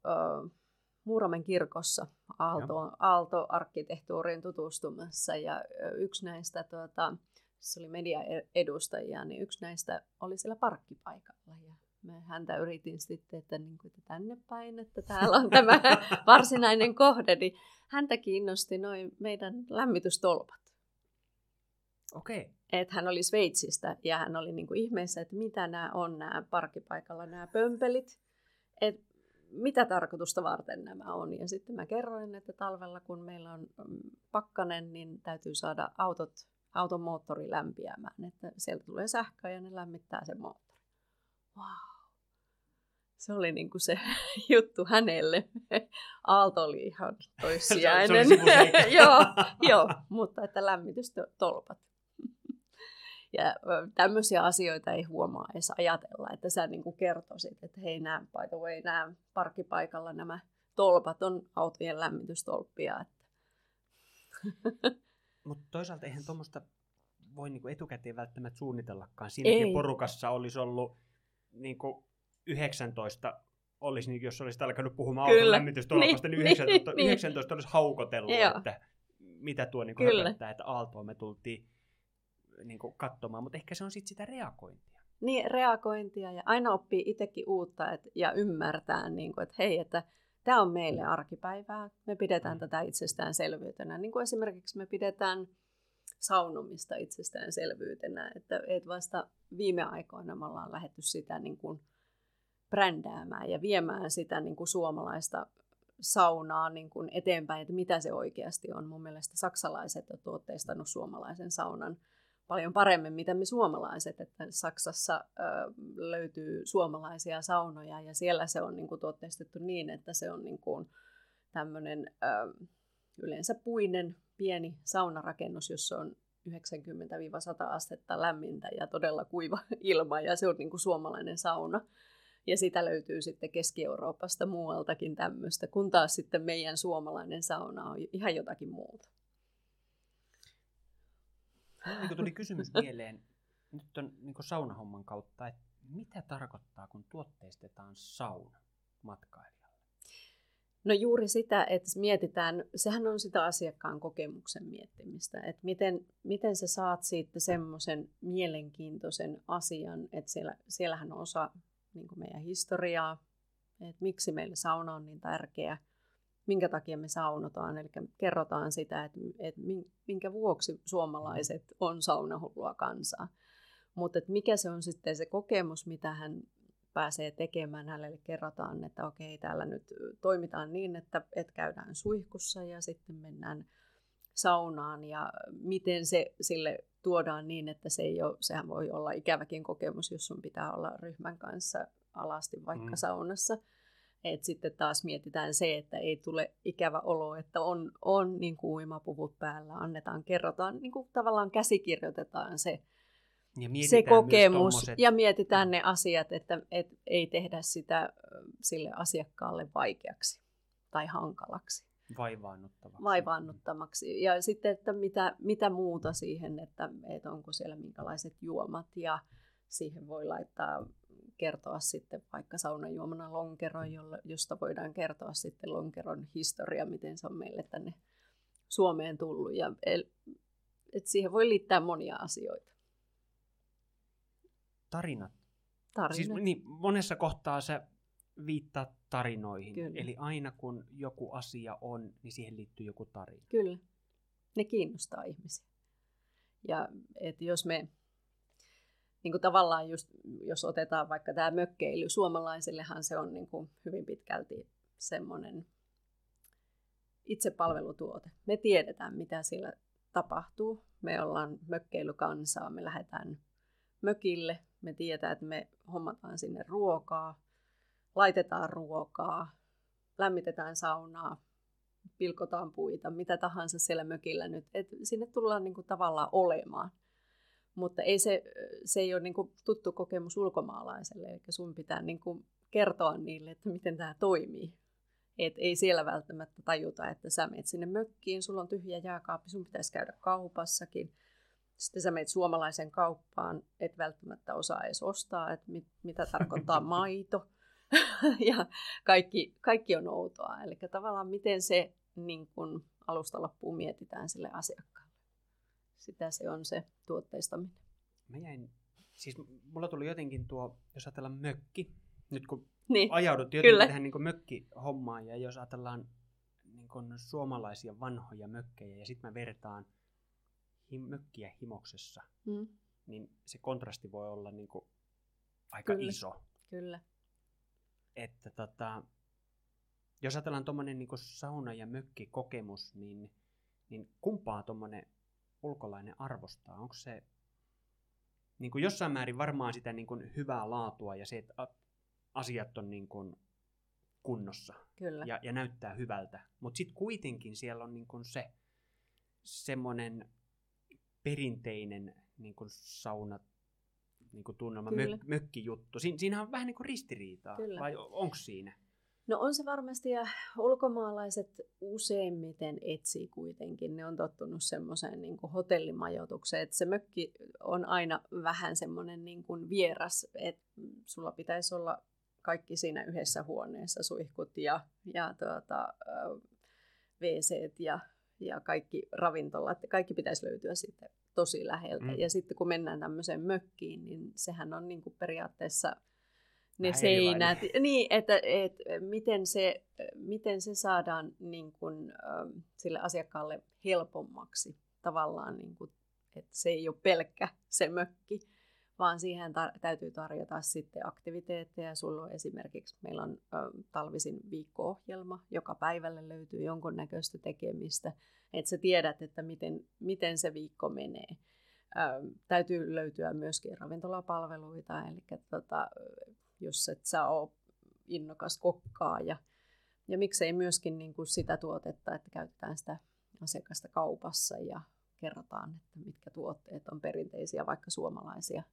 [SPEAKER 2] Muuramen kirkossa Aalto, Aalto-arkkitehtuuriin tutustumassa ja yksi näistä tuota, se oli mediaedustajia, niin yksi näistä oli siellä parkkipaikalla. Ja me häntä yritin sitten, että, niin kuin, että tänne päin, että täällä on tämä varsinainen kohde. Niin häntä kiinnosti noin meidän lämmitystolpat.
[SPEAKER 1] Okei. Okay.
[SPEAKER 2] Että hän oli Sveitsistä ja hän oli niin kuin ihmeessä, että mitä nämä on nämä parkkipaikalla nämä pömpelit. Että mitä tarkoitusta varten nämä on. Ja sitten mä kerroin, että talvella kun meillä on mm, pakkanen, niin täytyy saada autot, auton moottori lämpiämään. Että sieltä tulee sähköä ja ne lämmittää sen moottori. Wow. Se oli niin kuin se juttu hänelle. Aalto oli ihan toissijainen. se, se joo, joo, mutta että lämmitystolpat. Ja tämmöisiä asioita ei huomaa edes ajatella, että sä niin kuin kertoisit, että hei nämä, by the way, nämä parkkipaikalla nämä tolpat on autojen lämmitystolppia. Että.
[SPEAKER 1] Mutta toisaalta eihän tuommoista voi niinku etukäteen välttämättä suunnitellakaan. Siinäkin ei. porukassa olisi ollut niinku 19 olisi, niin jos olisit alkanut puhumaan auton lämmitystolpasta, niin, niin 19, niin, 19 olisi haukotellut, Joo. että mitä tuo niin höpöttää, että Aaltoon me tultiin niin kuin katsomaan, mutta ehkä se on sitten sitä reagointia.
[SPEAKER 2] Niin, reagointia ja aina oppii itsekin uutta et, ja ymmärtää, niin kuin, että hei, että tämä on meille arkipäivää, me pidetään mm. tätä itsestäänselvyytenä. Niin kuin esimerkiksi me pidetään saunomista itsestäänselvyytenä, että, että vasta viime aikoina me ollaan lähetty sitä niin kuin brändäämään ja viemään sitä niin kuin suomalaista saunaa niin kuin eteenpäin, että mitä se oikeasti on. Mun mielestä saksalaiset on tuotteistanut suomalaisen saunan paljon paremmin, mitä me suomalaiset. Että Saksassa ö, löytyy suomalaisia saunoja ja siellä se on niin kuin tuotteistettu niin, että se on niin kuin tämmöinen ö, yleensä puinen pieni saunarakennus, jossa on 90-100 astetta lämmintä ja todella kuiva ilma ja se on niin kuin suomalainen sauna. Ja sitä löytyy sitten Keski-Euroopasta muualtakin tämmöistä, kun taas sitten meidän suomalainen sauna on ihan jotakin muuta.
[SPEAKER 1] Niin tuli kysymys mieleen nyt on niin saunahomman kautta, että mitä tarkoittaa, kun tuotteistetaan sauna matkailijalle?
[SPEAKER 2] No juuri sitä, että mietitään, sehän on sitä asiakkaan kokemuksen miettimistä, että miten, miten sä saat siitä semmoisen mielenkiintoisen asian, että siellä, siellähän on osa niin kuin meidän historiaa, että miksi meille sauna on niin tärkeä, minkä takia me saunotaan, eli kerrotaan sitä, että, että minkä vuoksi suomalaiset on saunahullua kansaa. Mutta että mikä se on sitten se kokemus, mitä hän pääsee tekemään, hänelle. Kerrotaan, että okei, täällä nyt toimitaan niin, että, että käydään suihkussa ja sitten mennään saunaan ja miten se sille tuodaan niin, että se ei ole, sehän voi olla ikäväkin kokemus, jos sun pitää olla ryhmän kanssa alasti vaikka mm. saunassa. Et sitten taas mietitään se, että ei tule ikävä olo, että on, on niin kuin uimapuvut päällä, annetaan, kerrotaan, niin kuin tavallaan käsikirjoitetaan se, ja se kokemus tommoset... ja mietitään mm. ne asiat, että et ei tehdä sitä sille asiakkaalle vaikeaksi tai hankalaksi.
[SPEAKER 1] Vaivaannuttavaksi.
[SPEAKER 2] Vaivaannuttamaksi. Ja sitten, että mitä, mitä muuta siihen, että, että onko siellä minkälaiset juomat ja siihen voi laittaa kertoa sitten vaikka saunajuomana lonkero, josta voidaan kertoa sitten lonkeron historia, miten se on meille tänne Suomeen tullut. Ja, et siihen voi liittää monia asioita.
[SPEAKER 1] Tarinat. Tarinat. Siis, niin, monessa kohtaa se viittaa tarinoihin. Kyllä. Eli aina kun joku asia on, niin siihen liittyy joku tarina.
[SPEAKER 2] Kyllä. Ne kiinnostaa ihmisiä. Ja et jos me niin kuin tavallaan just, jos otetaan vaikka tämä mökkeily, suomalaisillehan se on niin kuin hyvin pitkälti semmoinen itsepalvelutuote. Me tiedetään, mitä siellä tapahtuu. Me ollaan mökkeilykansaa, me lähdetään mökille, me tiedetään, että me hommataan sinne ruokaa, laitetaan ruokaa, lämmitetään saunaa, pilkotaan puita, mitä tahansa siellä mökillä nyt. Et sinne tullaan niin kuin tavallaan olemaan. Mutta ei se, se ei ole niin kuin tuttu kokemus ulkomaalaiselle, eli sun pitää niin kuin kertoa niille, että miten tämä toimii. Et ei siellä välttämättä tajuta, että sä menet sinne mökkiin, sulla on tyhjä jääkaappi, sun pitäisi käydä kaupassakin. Sitten sä menet suomalaisen kauppaan, et välttämättä osaa edes ostaa, että mit, mitä tarkoittaa maito. ja kaikki, kaikki on outoa. Eli tavallaan miten se niin kun alusta loppuun mietitään sille asiakkaalle. sitä se on se tuotteistaminen.
[SPEAKER 1] Mä jäin, siis mulla tuli jotenkin tuo, jos ajatellaan mökki, nyt kun
[SPEAKER 2] Niin,
[SPEAKER 1] ajauduttiin jotenkin
[SPEAKER 2] kyllä.
[SPEAKER 1] tähän niin mökkihommaan, ja jos ajatellaan niin kuin suomalaisia vanhoja mökkejä, ja sitten mä vertaan him, mökkiä himoksessa,
[SPEAKER 2] mm,
[SPEAKER 1] niin se kontrasti voi olla niin kuin aika
[SPEAKER 2] Kyllä.
[SPEAKER 1] iso.
[SPEAKER 2] kyllä.
[SPEAKER 1] Että tota, jos ajatellaan tuommoinen niin sauna- ja mökkikokemus, niin, niin kumpaa tuommoinen ulkolainen arvostaa? Onko se niin kuin jossain määrin varmaan sitä niin kuin hyvää laatua ja se, että asiat on niin kuin kunnossa
[SPEAKER 2] Kyllä.
[SPEAKER 1] ja, ja näyttää hyvältä. Mutta sitten kuitenkin siellä on niin kuin se semmoinen perinteinen niin kuin sauna niin kuin tunnelma,
[SPEAKER 2] Kyllä.
[SPEAKER 1] mök, mökkijuttu. Siin, siinähän on vähän niin kuin ristiriitaa,
[SPEAKER 2] Kyllä.
[SPEAKER 1] vai onko siinä?
[SPEAKER 2] No on se varmasti, ja ulkomaalaiset useimmiten etsii kuitenkin. Ne on tottunut semmoiseen niin kuin hotellimajoitukseen, että se mökki on aina vähän semmoinen niin kuin vieras, että sulla pitäisi olla kaikki siinä yhdessä huoneessa, suihkut ja, ja tuota, wc ja, ja kaikki ravintolat, kaikki pitäisi löytyä sitten tosi läheltä.
[SPEAKER 1] Mm.
[SPEAKER 2] Ja sitten kun mennään tämmöiseen mökkiin, niin sehän on niin kuin periaatteessa ne
[SPEAKER 1] Vähän
[SPEAKER 2] seinät, niin, että, että miten, se, miten se saadaan niin kuin, ähm, sille asiakkaalle helpommaksi tavallaan, niin kuin, että se ei ole pelkkä se mökki, vaan siihen tar- täytyy tarjota sitten aktiviteetteja. Sulla on esimerkiksi, meillä on ö, talvisin viikko-ohjelma, joka päivälle löytyy jonkunnäköistä tekemistä, että sä tiedät, että miten, miten se viikko menee. Ö, täytyy löytyä myöskin ravintolapalveluita, eli tota, jos et sä ole innokas kokkaa ja, ja miksei myöskin niin kuin sitä tuotetta, että käytetään sitä asiakasta kaupassa ja kerrotaan, että mitkä tuotteet on perinteisiä, vaikka suomalaisia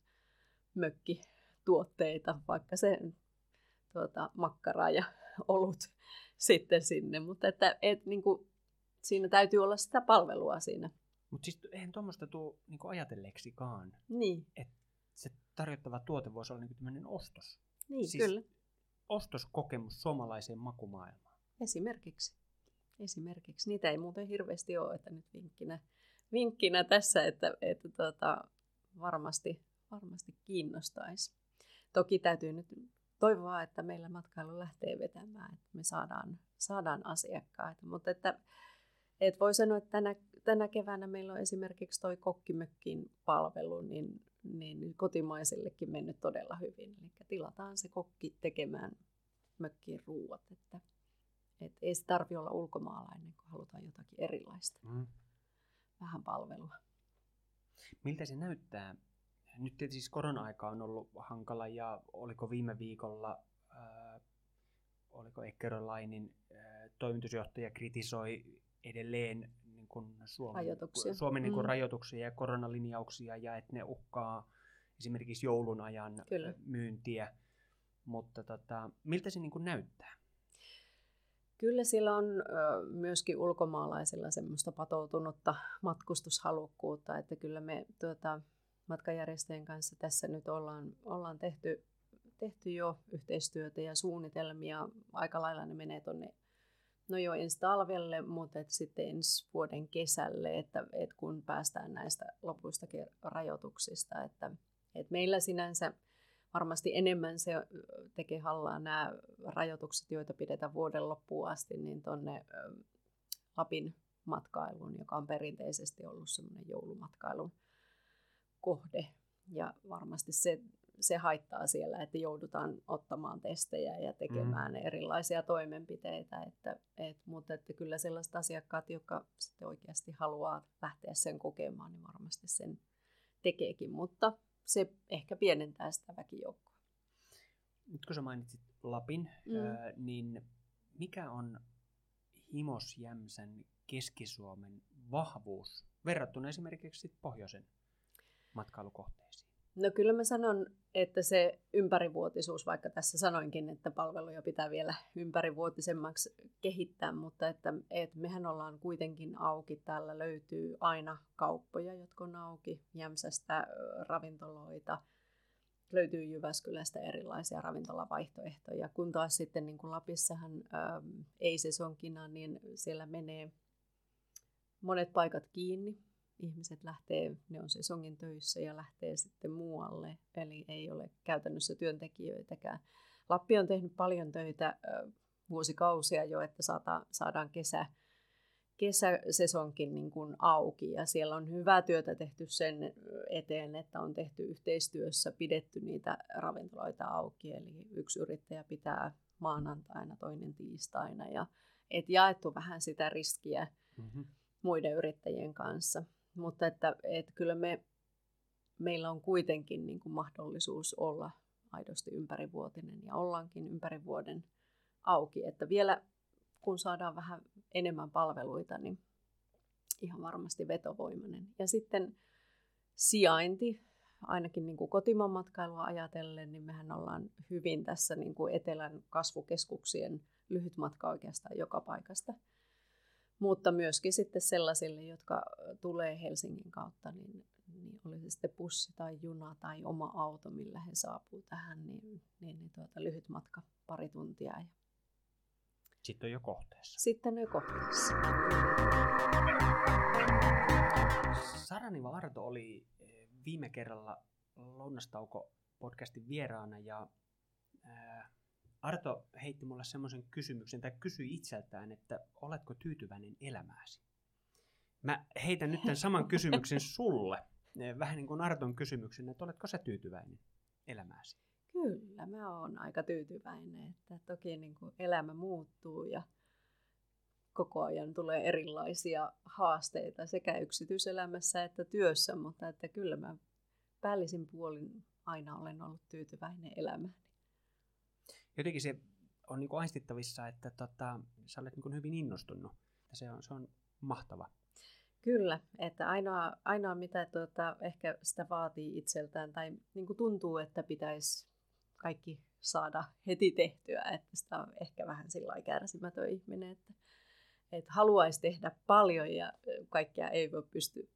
[SPEAKER 2] mökkituotteita, vaikka se tuota, makkara ja olut sitten sinne, mutta että et, niin kuin, siinä täytyy olla sitä palvelua siinä.
[SPEAKER 1] Mutta siis eihän tuommoista tule niin ajatelleeksikaan.
[SPEAKER 2] Niin,
[SPEAKER 1] Se tarjottava tuote voisi olla niin tämmöinen ostos.
[SPEAKER 2] niin
[SPEAKER 1] Siis-
[SPEAKER 2] kyllä.
[SPEAKER 1] Ostoskokemus suomalaiseen makumaailmaan.
[SPEAKER 2] Esimerkiksi. Esimerkiksi. Niitä ei muuten hirveästi ole, että nyt vinkkinä, vinkkinä tässä, että, että tota, varmasti, varmasti kiinnostaisi. Toki täytyy nyt toivoa, että meillä matkailu lähtee vetämään, että me saadaan, saadaan asiakkaita. Mutta että, et voi sanoa, että tänä, tänä keväänä meillä on esimerkiksi toi kokkimökkin palvelu, niin, niin kotimaisillekin mennyt todella hyvin. Eli tilataan se kokki tekemään mökkiin ruuat, että et ei se tarvi olla ulkomaalainen, kun halutaan jotakin erilaista,
[SPEAKER 1] Mm.
[SPEAKER 2] vähän palvelua.
[SPEAKER 1] Miltä se näyttää? Nyt tietysti siis korona-aika on ollut hankala ja oliko viime viikolla, äh, oliko Eckerolainin äh, toimitusjohtaja kritisoi edelleen niin kuin Suomen,
[SPEAKER 2] Rajoituksia.
[SPEAKER 1] Suomen niin kuin
[SPEAKER 2] Mm.
[SPEAKER 1] rajoituksia ja koronalinjauksia ja että ne uhkaa esimerkiksi joulun ajan
[SPEAKER 2] Kyllä.
[SPEAKER 1] myyntiä. Mutta tota, miltä se niin kuin näyttää?
[SPEAKER 2] Kyllä sillä on ö, myöskin ulkomaalaisilla semmoista patoutunutta matkustushalukkuutta, että kyllä me tuota, matkajärjestäjien kanssa tässä nyt ollaan, ollaan tehty, tehty jo yhteistyötä ja suunnitelmia. Aika lailla ne menee tuonne no jo ensi talvelle, mutta et sitten ensi vuoden kesälle, että et kun päästään näistä lopuista rajoituksista. Että, et meillä sinänsä varmasti enemmän se tekee hallaa nämä rajoitukset, joita pidetään vuoden loppuun asti, niin tuonne Lapin matkailuun, joka on perinteisesti ollut semmoinen joulumatkailun kohde. Ja varmasti se, se haittaa siellä, että joudutaan ottamaan testejä ja tekemään mm. erilaisia toimenpiteitä. Että, et, mutta että kyllä sellaiset asiakkaat, jotka sitten oikeasti haluaa lähteä sen kokemaan, niin varmasti sen tekeekin. Mutta se ehkä pienentää sitä väkijoukkoa.
[SPEAKER 1] Nyt kun sä mainitsit Lapin,
[SPEAKER 2] Mm.
[SPEAKER 1] ää, niin mikä on Himosjämsän Keski-Suomen vahvuus verrattuna esimerkiksi sit pohjoisen matkailukohteisiin?
[SPEAKER 2] No kyllä mä sanon, että se ympärivuotisuus, vaikka tässä sanoinkin, että palveluja pitää vielä ympärivuotisemmaksi kehittää, mutta että, että mehän ollaan kuitenkin auki. Täällä löytyy aina kauppoja, jotka on auki, Jämsästä ravintoloita, löytyy Jyväskylästä erilaisia ravintolavaihtoehtoja, kun taas sitten niin kuin Lapissahan ei sesonkina, niin siellä menee monet paikat kiinni ihmiset lähtee, ne on sesongin töissä ja lähtee sitten muualle, eli ei ole käytännössä työntekijöitäkään. Lappi on tehnyt paljon töitä vuosikausia jo, että saadaan, saadaan kesä, kesäsesonkin niin kuin auki ja siellä on hyvää työtä tehty sen eteen, että on tehty yhteistyössä, pidetty niitä ravintoloita auki, eli yksi yrittäjä pitää maanantaina, toinen tiistaina ja et jaettu vähän sitä riskiä mm-hmm. muiden yrittäjien kanssa. Mutta että, että kyllä me, meillä on kuitenkin niin kuin mahdollisuus olla aidosti ympärivuotinen ja ollaankin ympäri vuoden auki. Että vielä kun saadaan vähän enemmän palveluita, niin ihan varmasti vetovoimainen. Ja sitten sijainti, ainakin niin kuin kotimaan matkailua ajatellen, niin mehän ollaan hyvin tässä niin kuin etelän kasvukeskuksien lyhyt matka oikeastaan joka paikasta. Mutta myöskin sitten sellaisille, jotka tulee Helsingin kautta, niin, niin oli se sitten bussi tai juna tai oma auto, millä he saapuu tähän, niin, niin, niin tuota, lyhyt matka, pari tuntia. Ja
[SPEAKER 1] sitten on jo kohteessa.
[SPEAKER 2] Sitten on jo kohteessa.
[SPEAKER 1] Saraniva Arto oli eh, viime kerralla Lounastauko podcastin vieraana ja ää, Arto heitti mulle semmoisen kysymyksen tai kysyi itseltään, että oletko tyytyväinen elämääsi? Mä heitän nyt tämän saman kysymyksen sulle, vähän niin kuin Arton kysymyksen, että oletko sä tyytyväinen elämääsi?
[SPEAKER 2] Kyllä, mä oon aika tyytyväinen, että toki niin kuin elämä muuttuu ja koko ajan tulee erilaisia haasteita sekä yksityiselämässä että työssä, mutta että kyllä mä päällisin puolin aina olen ollut tyytyväinen elämään.
[SPEAKER 1] Jotenkin se on niin kuin aistittavissa, että tota, sä olet niin kuin hyvin innostunut. Se on, se on mahtava.
[SPEAKER 2] Kyllä, että ainoa, ainoa mitä tuota, ehkä sitä vaatii itseltään tai niin kuin tuntuu, että pitäisi kaikki saada heti tehtyä, että sitä on ehkä vähän sillä kärsimätön ihminen, että, että haluaisi tehdä paljon ja kaikkea ei voi pysty,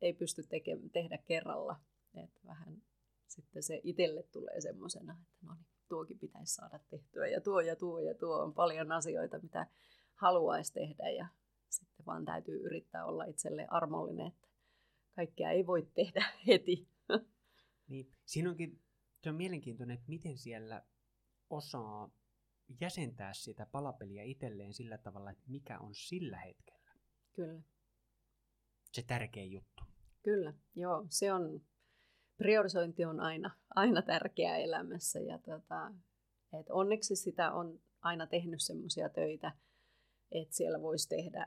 [SPEAKER 2] ei pysty teke, tehdä kerralla. Että vähän sitten se itselle tulee semmoisena, että no niin, tuokin pitäisi saada tehtyä ja tuo ja tuo ja tuo on paljon asioita, mitä haluaisi tehdä ja sitten vaan täytyy yrittää olla itselle armollinen, että kaikkea ei voi tehdä heti.
[SPEAKER 1] Niin, siinä onkin se on mielenkiintoinen, että miten siellä osaa jäsentää sitä palapeliä itselleen sillä tavalla, että mikä on sillä hetkellä.
[SPEAKER 2] Kyllä.
[SPEAKER 1] Se tärkeä juttu.
[SPEAKER 2] Kyllä, joo. Se on, priorisointi on aina, aina tärkeää elämässä ja tota, et onneksi sitä on aina tehnyt semmoisia töitä, että siellä voisi tehdä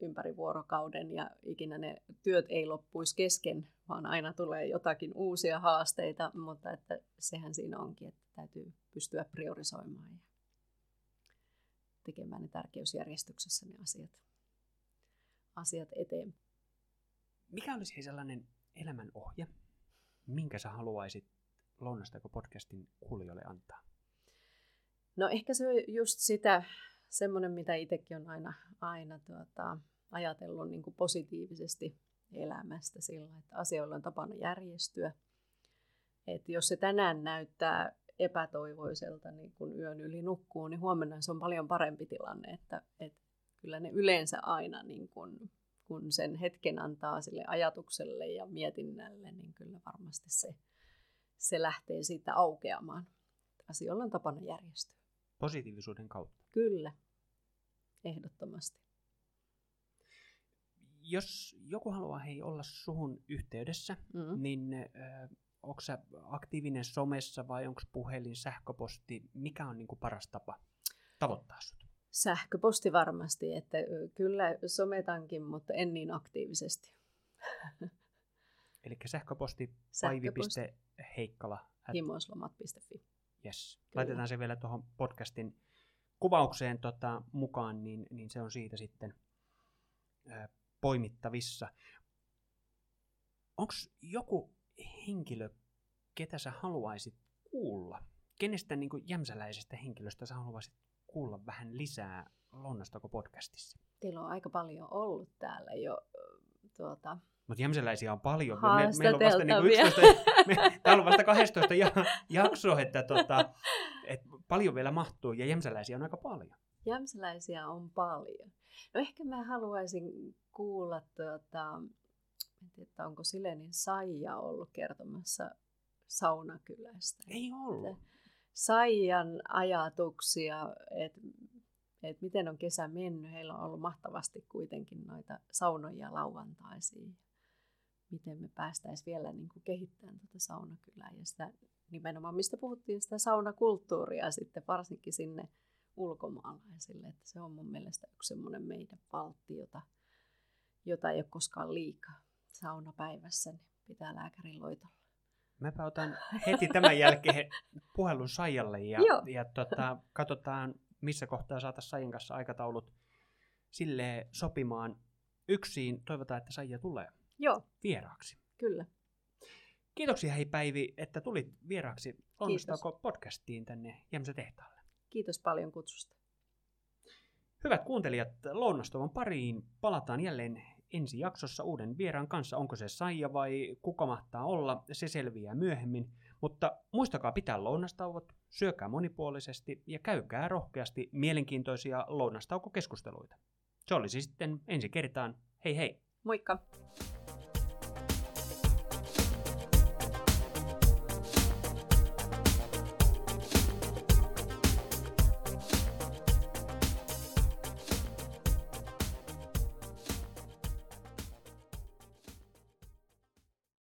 [SPEAKER 2] ympäri vuorokauden ja ikinä ne työt ei loppuisi kesken, vaan aina tulee jotakin uusia haasteita, mutta että sehän siinä onkin, että täytyy pystyä priorisoimaan ja tekemään ne tärkeysjärjestyksessä ne asiat, asiat eteen.
[SPEAKER 1] Mikä olisi sellainen elämän ohje, minkä sä haluaisit Lounastako podcastin kuulijoille antaa?
[SPEAKER 2] No ehkä se on just sitä, semmoinen, mitä itsekin on aina, aina tuota, ajatellut niin positiivisesti elämästä sillä, että asioilla on tapana järjestyä. Että jos se tänään näyttää epätoivoiselta, niin kun yön yli nukkuu, niin huomenna se on paljon parempi tilanne. Että, että kyllä ne yleensä aina, niin kun, kun sen hetken antaa sille ajatukselle ja mietinnälle, niin kyllä varmasti se, se lähtee siitä aukeamaan. Asioilla on tapana järjestyä.
[SPEAKER 1] Positiivisuuden kautta.
[SPEAKER 2] Kyllä, ehdottomasti.
[SPEAKER 1] Jos joku haluaa hei olla suhun yhteydessä, mm. niin äh, onko sä aktiivinen somessa vai onko puhelin, sähköposti, mikä on niin kuin paras tapa tavoittaa sut?
[SPEAKER 2] Sähköposti varmasti, että kyllä sometankin, mutta en niin aktiivisesti.
[SPEAKER 1] Eli sähköposti, sähköposti. paivi.heikkala.
[SPEAKER 2] Himoislomat.fi.
[SPEAKER 1] Yes. Laitetaan se vielä tuohon podcastin kuvaukseen tota, mukaan, niin, niin se on siitä sitten ää, poimittavissa. Onko joku henkilö, ketä sä haluaisit kuulla? Kenestä niin kuin jämsäläisestä henkilöstä sä haluaisit kuulla vähän lisää Lonnastako podcastissa?
[SPEAKER 2] Teillä on aika paljon ollut täällä jo tuota,
[SPEAKER 1] mutta jämsäläisiä on paljon. Me, meillä on vasta niin 11, me, täällä on vasta 12 ja, jakso, että tota, et paljon vielä mahtuu ja jämsäläisiä on aika paljon.
[SPEAKER 2] Jämsäläisiä on paljon. No ehkä mä haluaisin kuulla tuota, että onko Silenin Saija ollut kertomassa saunakylästä.
[SPEAKER 1] Ei ollut.
[SPEAKER 2] Saijan ajatuksia, että että miten on kesä mennyt. Heillä on ollut mahtavasti kuitenkin noita saunoja lauantaisiin. Miten me päästäisiin vielä niin kuin kehittämään tuota saunakylää ja sitä nimenomaan, mistä puhuttiin, sitä saunakulttuuria sitten varsinkin sinne ulkomaalaisille. Että se on mun mielestä yksi semmoinen meidän valtti, jota, jota ei ole koskaan liikaa. Saunapäivässä niin pitää lääkärin loitolla.
[SPEAKER 1] Mäpä otan heti tämän jälkeen puhelun Saijalle ja, ja tota, katsotaan, missä kohtaa saataisiin Saijan kanssa aikataulut sille sopimaan yksin. Toivotaan, että Saija tulee
[SPEAKER 2] Joo.
[SPEAKER 1] vieraaksi.
[SPEAKER 2] Kyllä.
[SPEAKER 1] Kiitoksia hei Päivi, että tulit vieraaksi Onnistaako podcastiin tänne Jämsä tehtaalle.
[SPEAKER 2] Kiitos paljon kutsusta.
[SPEAKER 1] Hyvät kuuntelijat, Lounastovan pariin palataan jälleen ensi jaksossa uuden vieraan kanssa. Onko se Saija vai kuka mahtaa olla, se selviää myöhemmin. Mutta muistakaa pitää lounastauot, syökää monipuolisesti ja käykää rohkeasti mielenkiintoisia lounastaukokeskusteluita. Se olisi sitten ensi kertaan. Hei hei!
[SPEAKER 2] Moikka!